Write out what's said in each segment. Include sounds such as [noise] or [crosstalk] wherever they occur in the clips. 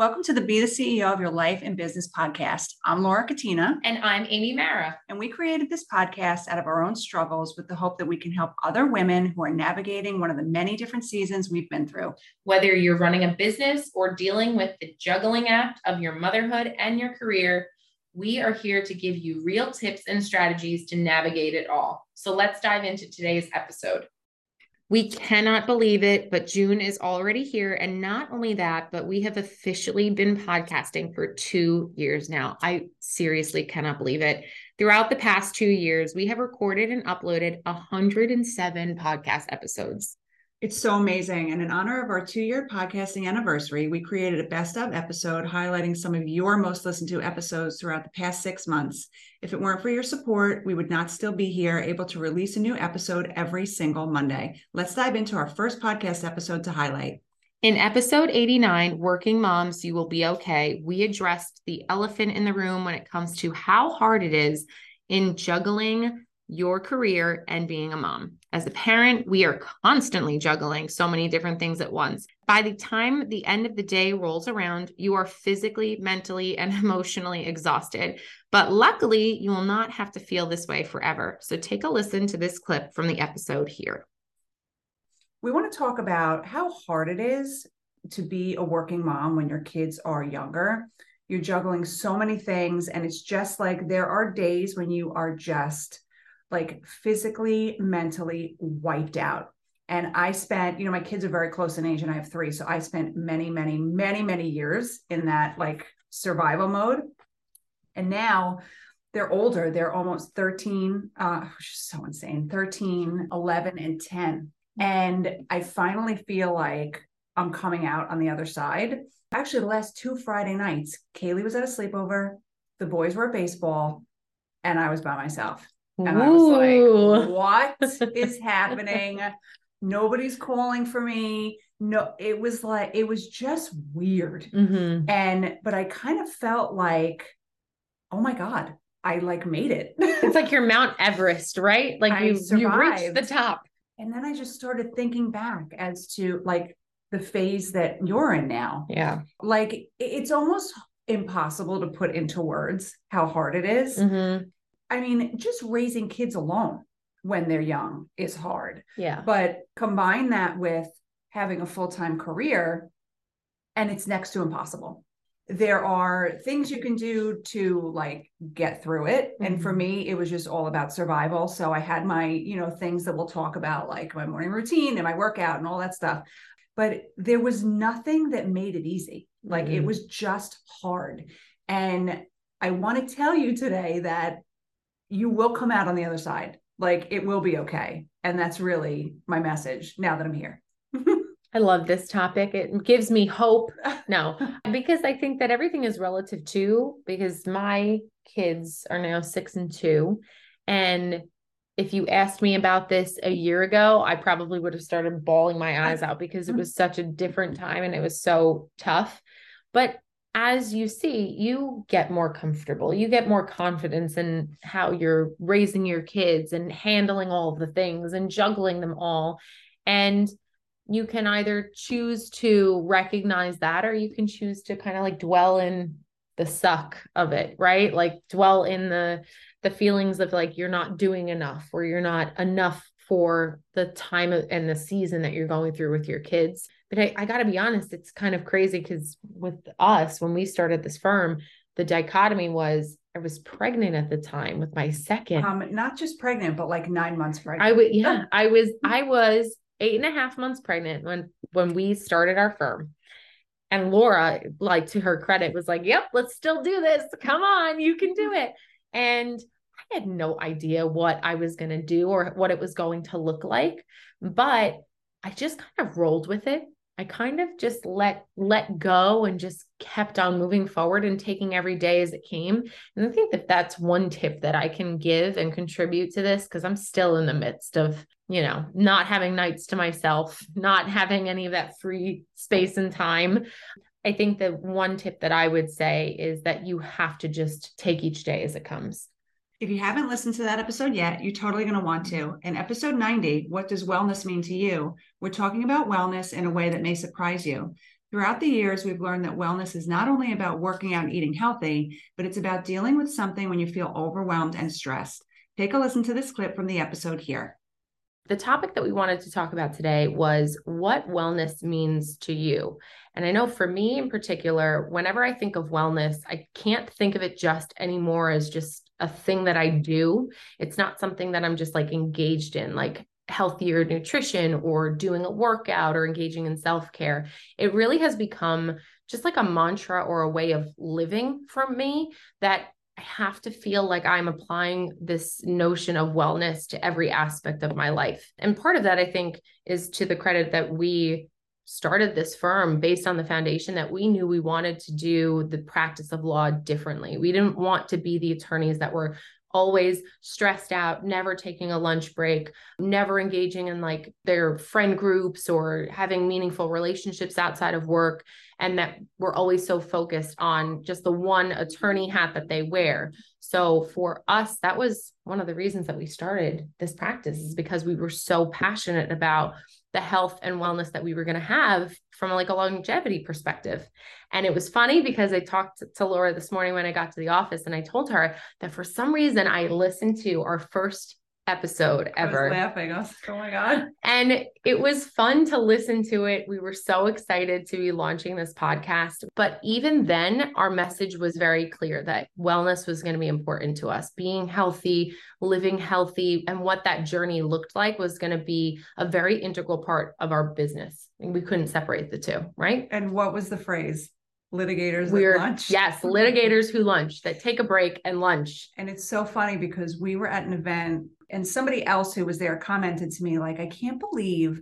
Welcome to the Be the CEO of Your Life and Business podcast. I'm Laura Catina. And I'm Amy Mara. And we created this podcast out of our own struggles with the hope that we can help other women who are navigating one of the many different seasons we've been through. Whether you're running a business or dealing with the juggling act of your motherhood and your career, we are here to give you real tips and strategies to navigate it all. So let's dive into today's episode. We cannot believe it, but June is already here. And not only that, but we have officially been podcasting for two years now. I seriously cannot believe it. Throughout the past two years, we have recorded and uploaded 107 podcast episodes. It's so amazing. And in honor of our two year podcasting anniversary, we created a best of episode highlighting some of your most listened to episodes throughout the past six months. If it weren't for your support, we would not still be here able to release a new episode every single Monday. Let's dive into our first podcast episode to highlight. In episode 89, Working Moms, You Will Be Okay, we addressed the elephant in the room when it comes to how hard it is in juggling your career and being a mom. As a parent, we are constantly juggling so many different things at once. By the time the end of the day rolls around, you are physically, mentally, and [laughs] emotionally exhausted. But luckily, you will not have to feel this way forever. So take a listen to this clip from the episode here. We want to talk about how hard it is to be a working mom when your kids are younger. You're juggling so many things, and it's just like there are days when you are just like physically, mentally wiped out. And I spent, you know, my kids are very close in age and I have three. So I spent many, many, many, many years in that like survival mode. And now they're older. They're almost 13, uh, is so insane 13, 11, and 10. And I finally feel like I'm coming out on the other side. Actually, the last two Friday nights, Kaylee was at a sleepover, the boys were at baseball, and I was by myself. And Ooh. I was like, what [laughs] is happening? Nobody's calling for me. No, it was like, it was just weird. Mm-hmm. And, but I kind of felt like, oh my God, I like made it. it's like your Mount Everest, right? Like you, you reached the top. And then I just started thinking back as to like the phase that you're in now. Yeah. Like it's almost impossible to put into words how hard it is. Mm-hmm. I mean, just raising kids alone when they're young is hard. Yeah. But combine that with having a full time career, and it's next to impossible. There are things you can do to like get through it. Mm-hmm. And for mm-hmm. me, it was just all about survival. So I had my, you know, things that we'll talk about, like my morning routine and my workout and all that stuff. But there was nothing that made it easy. Like mm-hmm. it was just hard. And I want to tell you today that you will come out on the other side. Like it will be okay. And that's really my message now that I'm here. [laughs] I love this topic. It gives me hope. [laughs] No, because I think that everything is relative too, because my kids are now six and two. And if you asked me about this a year ago, I probably would have started bawling my eyes [laughs] out because it mm-hmm. was such a different time and it was so tough. But as you see, you get more comfortable. You get more confidence in how you're raising your kids and handling all the things and juggling them all. And you can either choose to recognize that or you can choose to kind of like dwell in the suck of it, right? Like dwell in the the feelings of like you're not doing enough or you're not enough for the time and the season that you're going through with your kids. But I, I got to be honest, it's kind of crazy because with us, when we started this firm, the dichotomy was I was pregnant at the time with my second. Um, not just pregnant, but like nine months pregnant. I would, yeah, [laughs] I was, I was eight and a half months pregnant when when we started our firm. And Laura, like to her credit, was like, "Yep, let's still do this. Come on, you can do it." And I had no idea what I was going to do or what it was going to look like, but I just kind of rolled with it. I kind of just let let go and just kept on moving forward and taking every day as it came. And I think that that's one tip that I can give and contribute to this because I'm still in the midst of, you know, not having nights to myself, not having any of that free space and time. I think that one tip that I would say is that you have to just take each day as it comes. If you haven't listened to that episode yet, you're totally going to want to. In episode 90, What Does Wellness Mean to You? We're talking about wellness in a way that may surprise you. Throughout the years, we've learned that wellness is not only about working out and eating healthy, but it's about dealing with something when you feel overwhelmed and stressed. Take a listen to this clip from the episode here. The topic that we wanted to talk about today was what wellness means to you. And I know for me in particular, whenever I think of wellness, I can't think of it just anymore as just a thing that I do. It's not something that I'm just like engaged in. Like healthier nutrition or doing a workout or engaging in self care. It really has become just like a mantra or a way of living for me that I have to feel like I'm applying this notion of wellness to every aspect of my life. And part of that, I think, is to the credit that we started this firm based on the foundation that we knew we wanted to do the practice of law differently. We didn't want to be the attorneys that were always stressed out, never taking a lunch break, never engaging in like their friend groups or having meaningful relationships outside of work. And that we're always so focused on just the one attorney hat that they wear. So for us, that was one of the reasons that we started this practice is because we were so passionate about the health and wellness that we were going to have from like a longevity perspective. And it was funny because I talked to Laura this morning when I got to the office and I told her that for some reason I listened to our first episode ever. I was laughing. I was like, oh my God. And it was fun to listen to it. We were so excited to be launching this podcast. But even then, our message was very clear that wellness was going to be important to us. Being healthy, living healthy, and what that journey looked like was going to be a very integral part of our business. And we couldn't separate the two, right? And what was the phrase? litigators we're lunch. yes litigators who lunch that take a break and lunch and it's so funny because we were at an event and somebody else who was there commented to me like i can't believe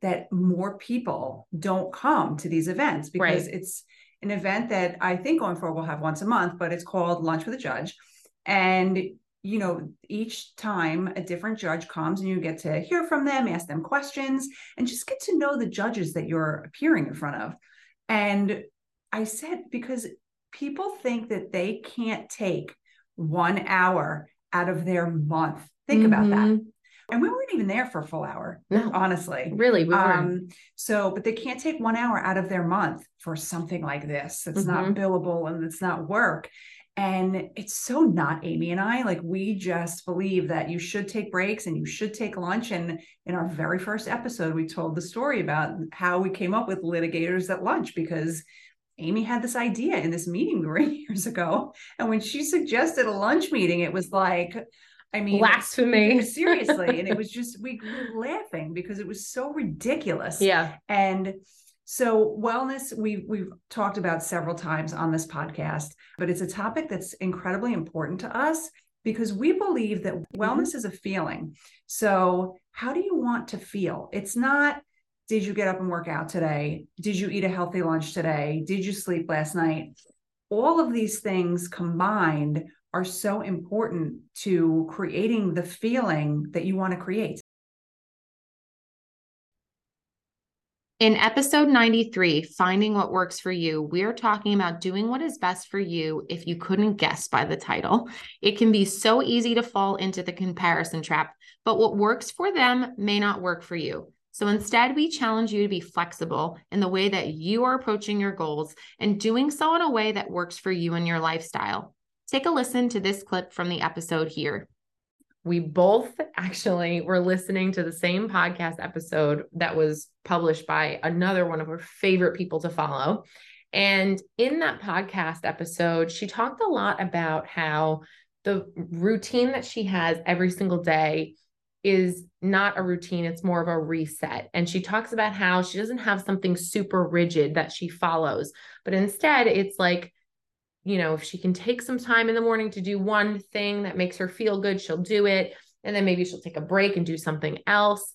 that more people don't come to these events because right. it's an event that i think going forward we'll have once a month but it's called lunch with a judge and you know each time a different judge comes and you get to hear from them ask them questions and just get to know the judges that you're appearing in front of and I said, because people think that they can't take one hour out of their month. Think mm-hmm. about that. Mm-hmm. And we weren't even there for a full hour, no, honestly. Really, we um, so, but they can't take one hour out of their month for something like this. It's mm-hmm. not billable and it's not work. And it's so not Amy and I. Like, we just believe that you should take breaks and you should take lunch. And in our very first episode, we told the story about how we came up with litigators at lunch because Amy had this idea in this meeting [laughs] we years ago. And when she suggested a lunch meeting, it was like, I mean, blasphemy. [laughs] seriously. And it [laughs] was just, we were laughing because it was so ridiculous. Yeah. And so wellness, we we've talked about several times on this podcast, but it's a topic that's incredibly important to us because we believe that mm-hmm. wellness is a feeling. So how do you want to feel? It's not did you get up and work out today? Did you eat a healthy lunch today? Did you sleep last night? All of these things combined are so important to creating the feeling that you want to create. In episode 93, Finding What Works for You, we are talking about doing what is best for you if you couldn't guess by the title. It can be so easy to fall into the comparison trap, but what works for them may not work for you. So instead, we challenge you to be flexible in the way that you are approaching your goals and doing so in a way that works for you and your lifestyle. Take a listen to this clip from the episode here. We both actually were listening to the same podcast episode that was published by another one of our favorite people to follow. And in that podcast episode, she talked a lot about how the routine that she has every single day is not a routine, it's more of a reset. And she talks about how she doesn't have something super rigid that she follows, but instead it's like, you know, if she can take some time in the morning to do one thing that makes her feel good, she'll do it. And then maybe she'll take a break and do something else.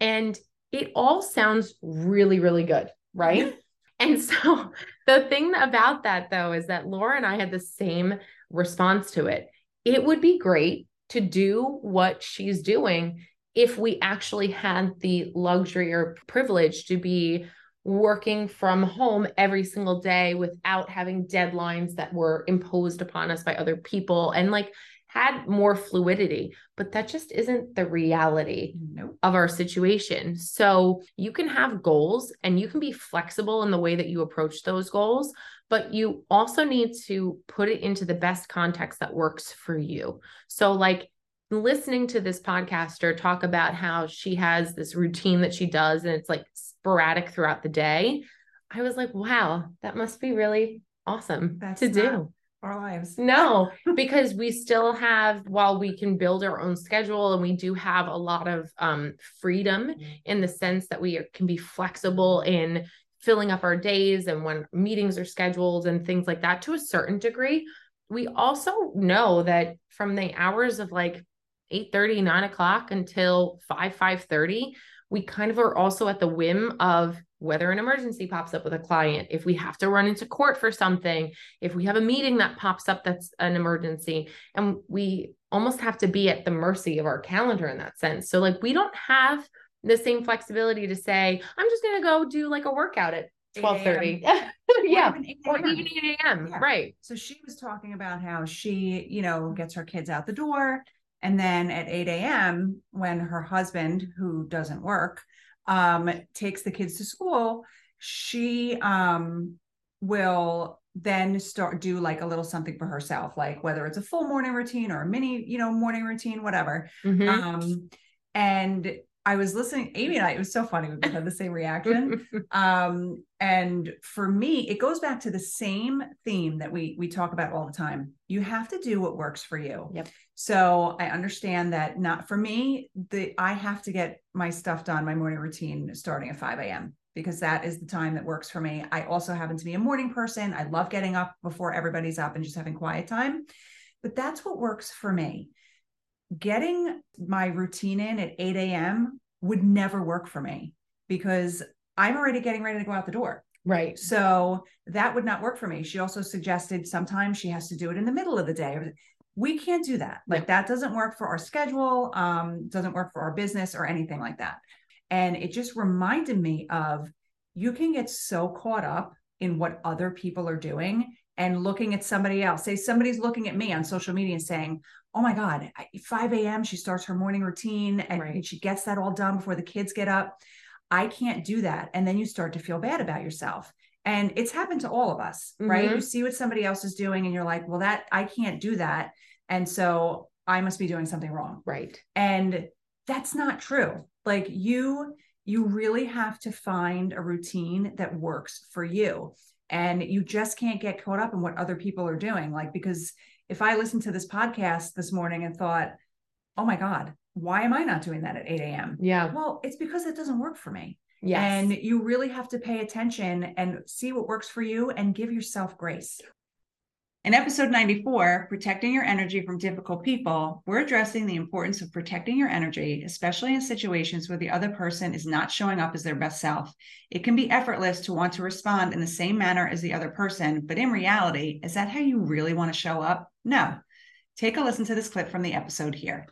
And it all sounds really, really good, right? [laughs] and so the thing about that, though, is that Laura and I had the same response to it. It would be great to do what she's doing if we actually had the luxury or privilege to be working from home every single day without having deadlines that were imposed upon us by other people and like had more fluidity, but that just isn't the reality Nope. of our situation. So you can have goals and you can be flexible in the way that you approach those goals, but you also need to put it into the best context that works for you. So, like, listening to this podcaster talk about how she has this routine that she does and it's like sporadic throughout the day, I was like, wow, that must be really awesome That's to do. Our lives. No, [laughs] because we still have, while we can build our own schedule and we do have a lot of um, freedom in the sense that we are, can be flexible in filling up our days and when meetings are scheduled and things like that to a certain degree. We also know that from the hours of like 8 30, 9 o'clock until 5, 5 30, we kind of are also at the whim of whether an emergency pops up with a client, if we have to run into court for something, if we have a meeting that pops up that's an emergency, and we almost have to be at the mercy of our calendar in that sense. So, like, we don't have the same flexibility to say, I'm just going to go do like a workout at 8 12 30. [laughs] yeah. even 8 Or even 8 a.m. Yeah. Right. So she was talking about how she, you know, gets her kids out the door. And then at 8 a.m., when her husband, who doesn't work, um, takes the kids to school, she um, will then start do like a little something for herself, like whether it's a full morning routine or a mini, you know, morning routine, whatever. Mhm. Um, and I was listening, Amy and I, it was so funny. We both had the same reaction. [laughs] um, and for me, it goes back to the same theme that we we talk about all the time. You have to do what works for you. Yep. So I understand that not for me, the I have to get my stuff done, my morning routine starting at 5 a.m. because that is the time that works for me. I also happen to be a morning person. I love getting up before everybody's up and just having quiet time. But that's what works for me getting my routine in at 8 a.m. would never work for me because I'm already getting ready to go out the door. right. So that would not work for me. She also suggested sometimes she has to do it in the middle of the day. We can't do that. Like No. that doesn't work for our schedule, um, doesn't work for our business or anything like that. And it just reminded me of you can get so caught up in what other people are doing and looking at somebody else. Say somebody's looking at me on social media and saying, Oh my God, 5 a.m. she starts her morning routine and, Right. she gets that all done before the kids get up. I can't do that. And then you start to feel bad about yourself. And it's happened to all of us, right? Mhm. You see what somebody else is doing and you're like, well, that I can't do that. And so I must be doing something wrong. Right. And that's not true. Like you, you really have to find a routine that works for you. And you just can't get caught up in what other people are doing. Like, because if I listened to this podcast this morning and thought, oh my God, why am I not doing that at 8 a.m.? Yeah. Well, it's because it doesn't work for me. Yes. And you really have to pay attention and see what works for you and give yourself grace. In episode 94, Protecting Your Energy from Difficult People, we're addressing the importance of protecting your energy, especially in situations where the other person is not showing up as their best self. It can be effortless to want to respond in the same manner as the other person, but in reality, is that how you really want to show up? No. Take a listen to this clip from the episode here.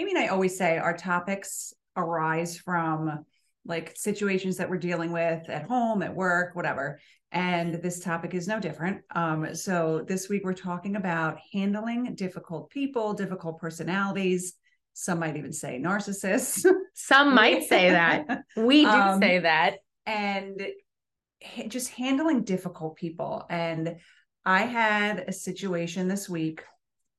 Amy and I always say our topics arise from like situations that we're dealing with at home, at work, whatever. And this topic is no different. Um, so this week we're talking about handling difficult people, difficult personalities. Some might even say narcissists. Some might [laughs] say that. We do Um, say that. and just handling difficult people. And I had a situation this week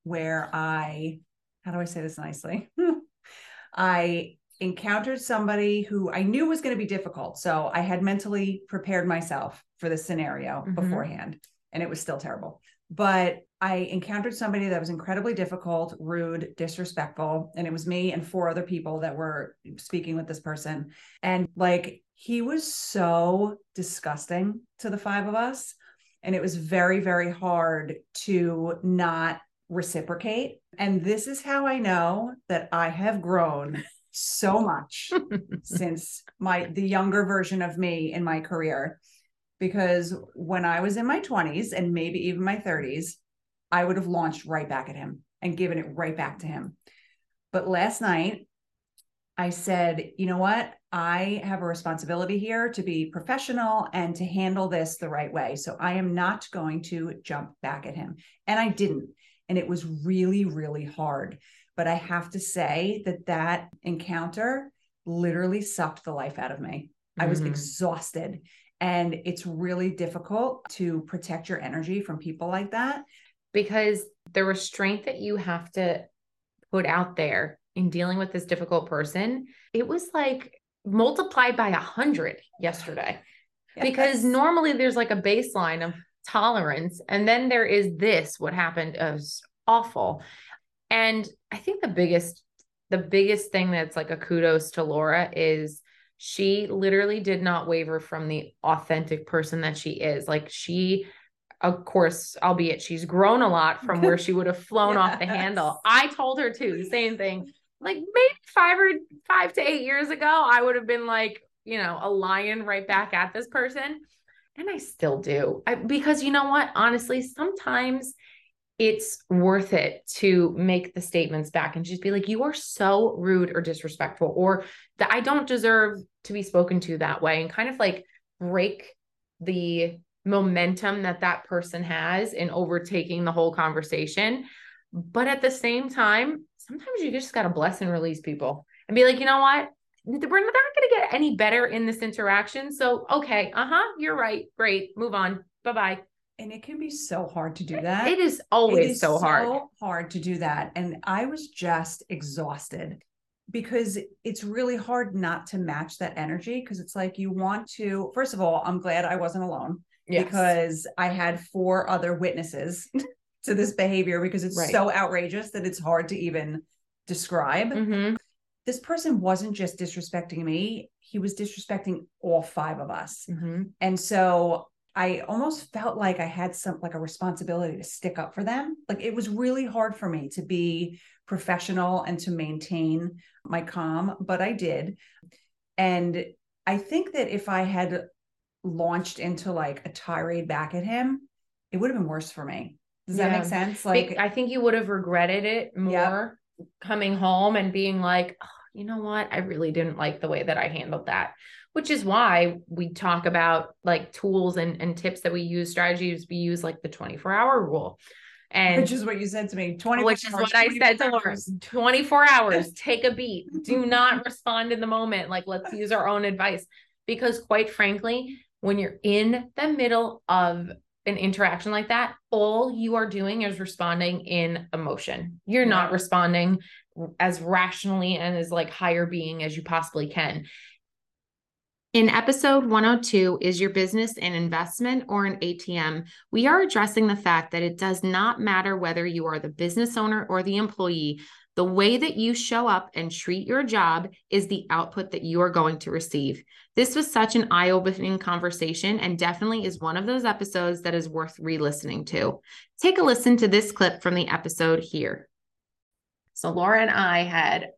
where I, how do I say this nicely? [laughs] I encountered somebody who I knew was going to be difficult. So I had mentally prepared myself for this scenario Mhm. beforehand, and it was still terrible. But I encountered somebody that was incredibly difficult, rude, disrespectful. And it was me and four other people that were speaking with this person. And like, he was so disgusting to the five of us. And it was very, very hard to not reciprocate. And this is how I know that I have grown so much [laughs] since my the younger version of me in my career. Because when I was in my 20s and maybe even my 30s I would have launched right back at him and given it right back to him. But last night I said you know what? I have a responsibility here to be professional and to handle this the right way. So I am not going to jump back at him. And I didn't. And it was really, really hard. But I have to say that that encounter literally sucked the life out of me. Mm-hmm. I was mm-hmm. exhausted. And it's really difficult to protect your energy from people like that. Because the restraint that you have to put out there in dealing with this difficult person, it was like multiplied by a hundred yesterday. Yes. Because normally there's like a baseline of tolerance. And then there is this, what happened is awful. And I think the biggest, the biggest thing that's like a kudos to Laura is she literally did not waver from the authentic person that she is. Like she of course, albeit she's grown a lot from where she would have [laughs] flown yes. off the handle. I told her too, the same thing. Like maybe five or five to eight years ago, I would have been like, you know, a lion right back at this person. And I still do. I, because you know what? Honestly, sometimes it's worth it to make the statements back and just be like, you are so rude or disrespectful, or that I don't deserve to be spoken to that way, and kind of like break the momentum that that person has in overtaking the whole conversation. But at the same time, sometimes you just got to bless and release people and be like, you know what? We're not going to get any better in this interaction. So, okay, uh huh, you're right. Great. Move on. Bye bye. And it can be so hard to do that. It is always it is so hard. So hard to do that. And I was just exhausted because it's really hard not to match that energy because it's like you want to first of all i'm glad i wasn't alone yes. because I had four other witnesses [laughs] to this behavior because it's right. so outrageous that it's hard to even describe. Mm-hmm. This person wasn't just disrespecting me, he was disrespecting all five of us. Mm-hmm. And so I almost felt like I had some like a responsibility to stick up for them. Like it was really hard for me to be professional and to maintain my calm, but I did. And I think that if I had launched into like a tirade back at him, it would have been worse for me. Does yeah. that make sense? Like I think you would have regretted it more yep. coming home and being like, oh, you know what? I really didn't like the way that I handled that. Which is why we talk about like tools and, and tips that we use, strategies we use, like the 24 hour rule. And which is what you said to me 20 which is what I said to Laura 24 hours, [laughs] take a beat, do not respond in the moment. Like, let's use our own advice because, quite frankly, when you're in the middle of an interaction like that, all you are doing is responding in emotion. You're not responding as rationally and as like higher being as you possibly can. In episode 102, Is Your Business an Investment or an ATM? We are addressing the fact that it does not matter whether you are the business owner or the employee, the way that you show up and treat your job is the output that you are going to receive. This was such an eye opening conversation and definitely is one of those episodes that is worth re listening to. Take a listen to this clip from the episode here. So, Laura and I had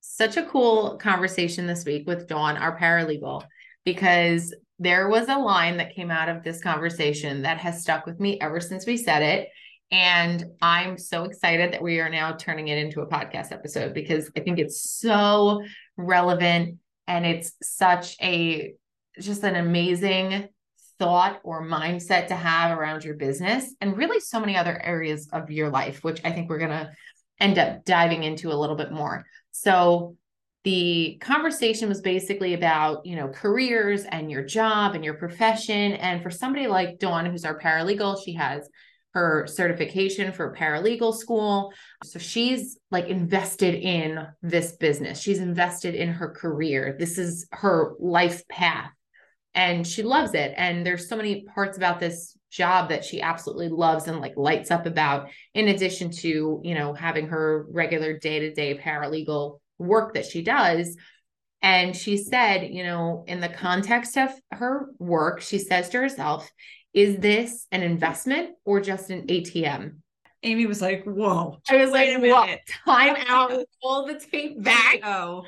such a cool conversation this week with Dawn, our paralegal, because there was a line that came out of this conversation that has stuck with me ever since we said it. And I'm so excited that we are now turning it into a podcast episode because I think it's so relevant and it's such a just an amazing thought or mindset to have around your business and really so many other areas of your life, which I think we're going to end up diving into a little bit more. So, the conversation was basically about, you know, careers and your job and your profession. And for somebody like Dawn, who's our paralegal, she has her certification for paralegal school. So she's like invested in this business. She's invested in her career. This is her life path and she loves it. And there's so many parts about this job that she absolutely loves and like lights up about in addition to, you know, having her regular day-to-day paralegal work that she does. And she said, you know, in the context of her work, she says to herself, is this an investment or just an ATM? Amy was like, whoa. I was like, what? Time [laughs] out, pull the tape back. Oh.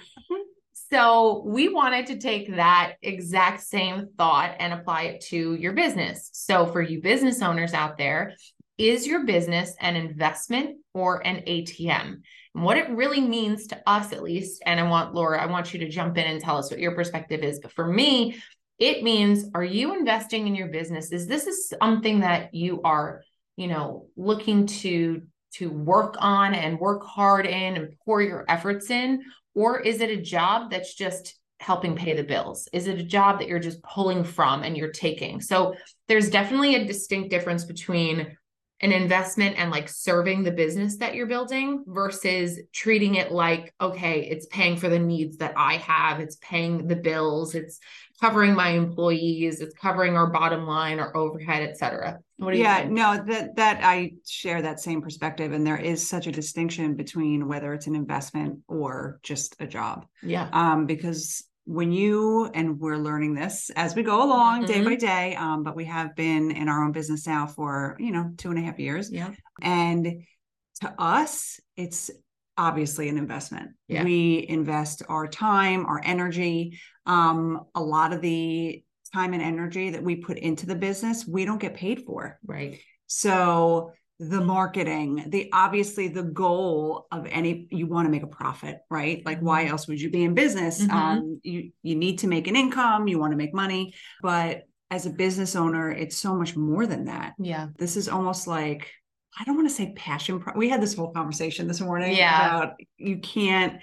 So we wanted to take that exact same thought and apply it to your business. So for you business owners out there, is your business an investment or an ATM? And what it really means to us, at least, and I want Laura, I want you to jump in and tell us what your perspective is. But for me, it means are you investing in your business? Is this is something that you are, you know, looking to to work on and work hard in and pour your efforts in? Or is it a job that's just helping pay the bills? Is it a job that you're just pulling from and you're taking? So there's definitely a distinct difference between an investment and like serving the business that you're building versus treating it like okay it's paying for the needs that i have. It's paying the bills. It's covering my employees. It's covering our bottom line our overhead et cetera. What do you yeah think? no that that i share that same perspective and there is such a distinction between whether it's an investment or just a job. Yeah. Um because when you and we're learning this as we go along mm-hmm. day by day um, but we have been in our own business now for you know two and a half years. Yeah. And to us it's obviously an investment. Yeah. we invest our time our energy um, a lot of the time and energy that we put into the business we don't get paid for. Right. So the marketing the obviously the goal of any you want to make a profit right like why mm-hmm. else would you be in business mm-hmm. um you you need to make an income you want to make money but as a business owner it's so much more than that yeah this is almost like i don't want to say passion pro- we had this whole conversation this morning yeah. about you can't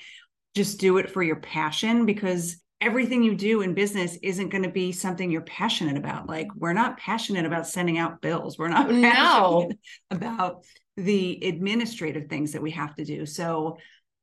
just do it for your passion because everything you do in business isn't going to be something you're passionate about. Like we're not passionate about sending out bills. We're not [laughs] no. about the administrative things that we have to do. So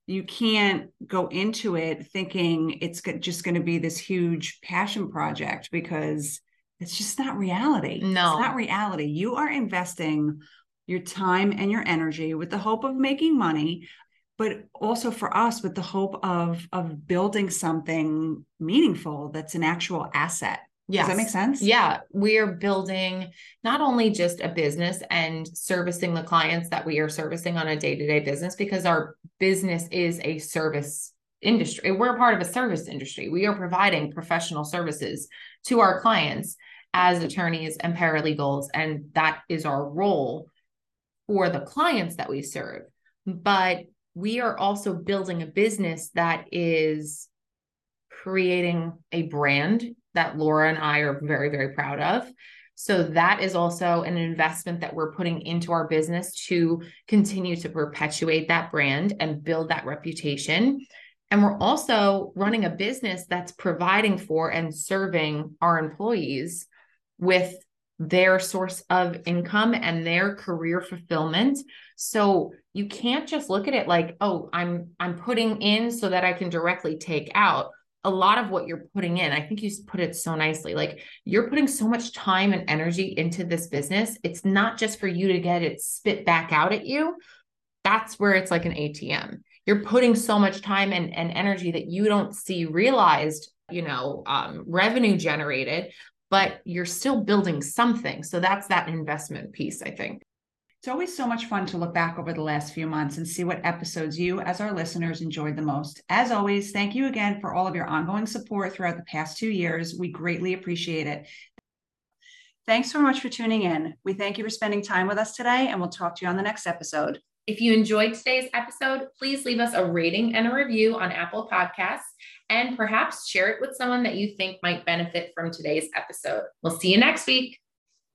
you can't go into it thinking it's just going to be this huge passion project because it's just not reality. No, it's not reality. You are investing your time and your energy with the hope of making money but also for us with the hope of of building something meaningful that's an actual asset. Does that make sense? Yeah. We're building not only just a business and servicing the clients that we are servicing on a day to day business, because our business is a service industry. We're part of a service industry. We are providing professional services to our clients as attorneys and paralegals. And that is our role for the clients that we serve. But we are also building a business that is creating a brand that Laura and I are very, very proud of. So that is also an investment that we're putting into our business to continue to perpetuate that brand and build that reputation. And we're also running a business that's providing for and serving our employees with their source of income and their career fulfillment. So you can't just look at it like, oh, I'm I'm putting in so that I can directly take out. A lot of what you're putting in, I think you put it so nicely. Like you're putting so much time and energy into this business. It's not just for you to get it spit back out at you. That's where it's like an ATM. You're putting so much time and, and energy that you don't see realized you know um, revenue generated but you're still building something. So that's that investment piece, I think. It's always so much fun to look back over the last few months and see what episodes you, as our listeners, enjoyed the most. As always, thank you again for all of your ongoing support throughout the past two years. We greatly appreciate it. Thanks so much for tuning in. We thank you for spending time with us today, and we'll talk to you on the next episode. If you enjoyed today's episode, please leave us a rating and a review on Apple Podcasts and perhaps share it with someone that you think might benefit from today's episode. We'll see you next week.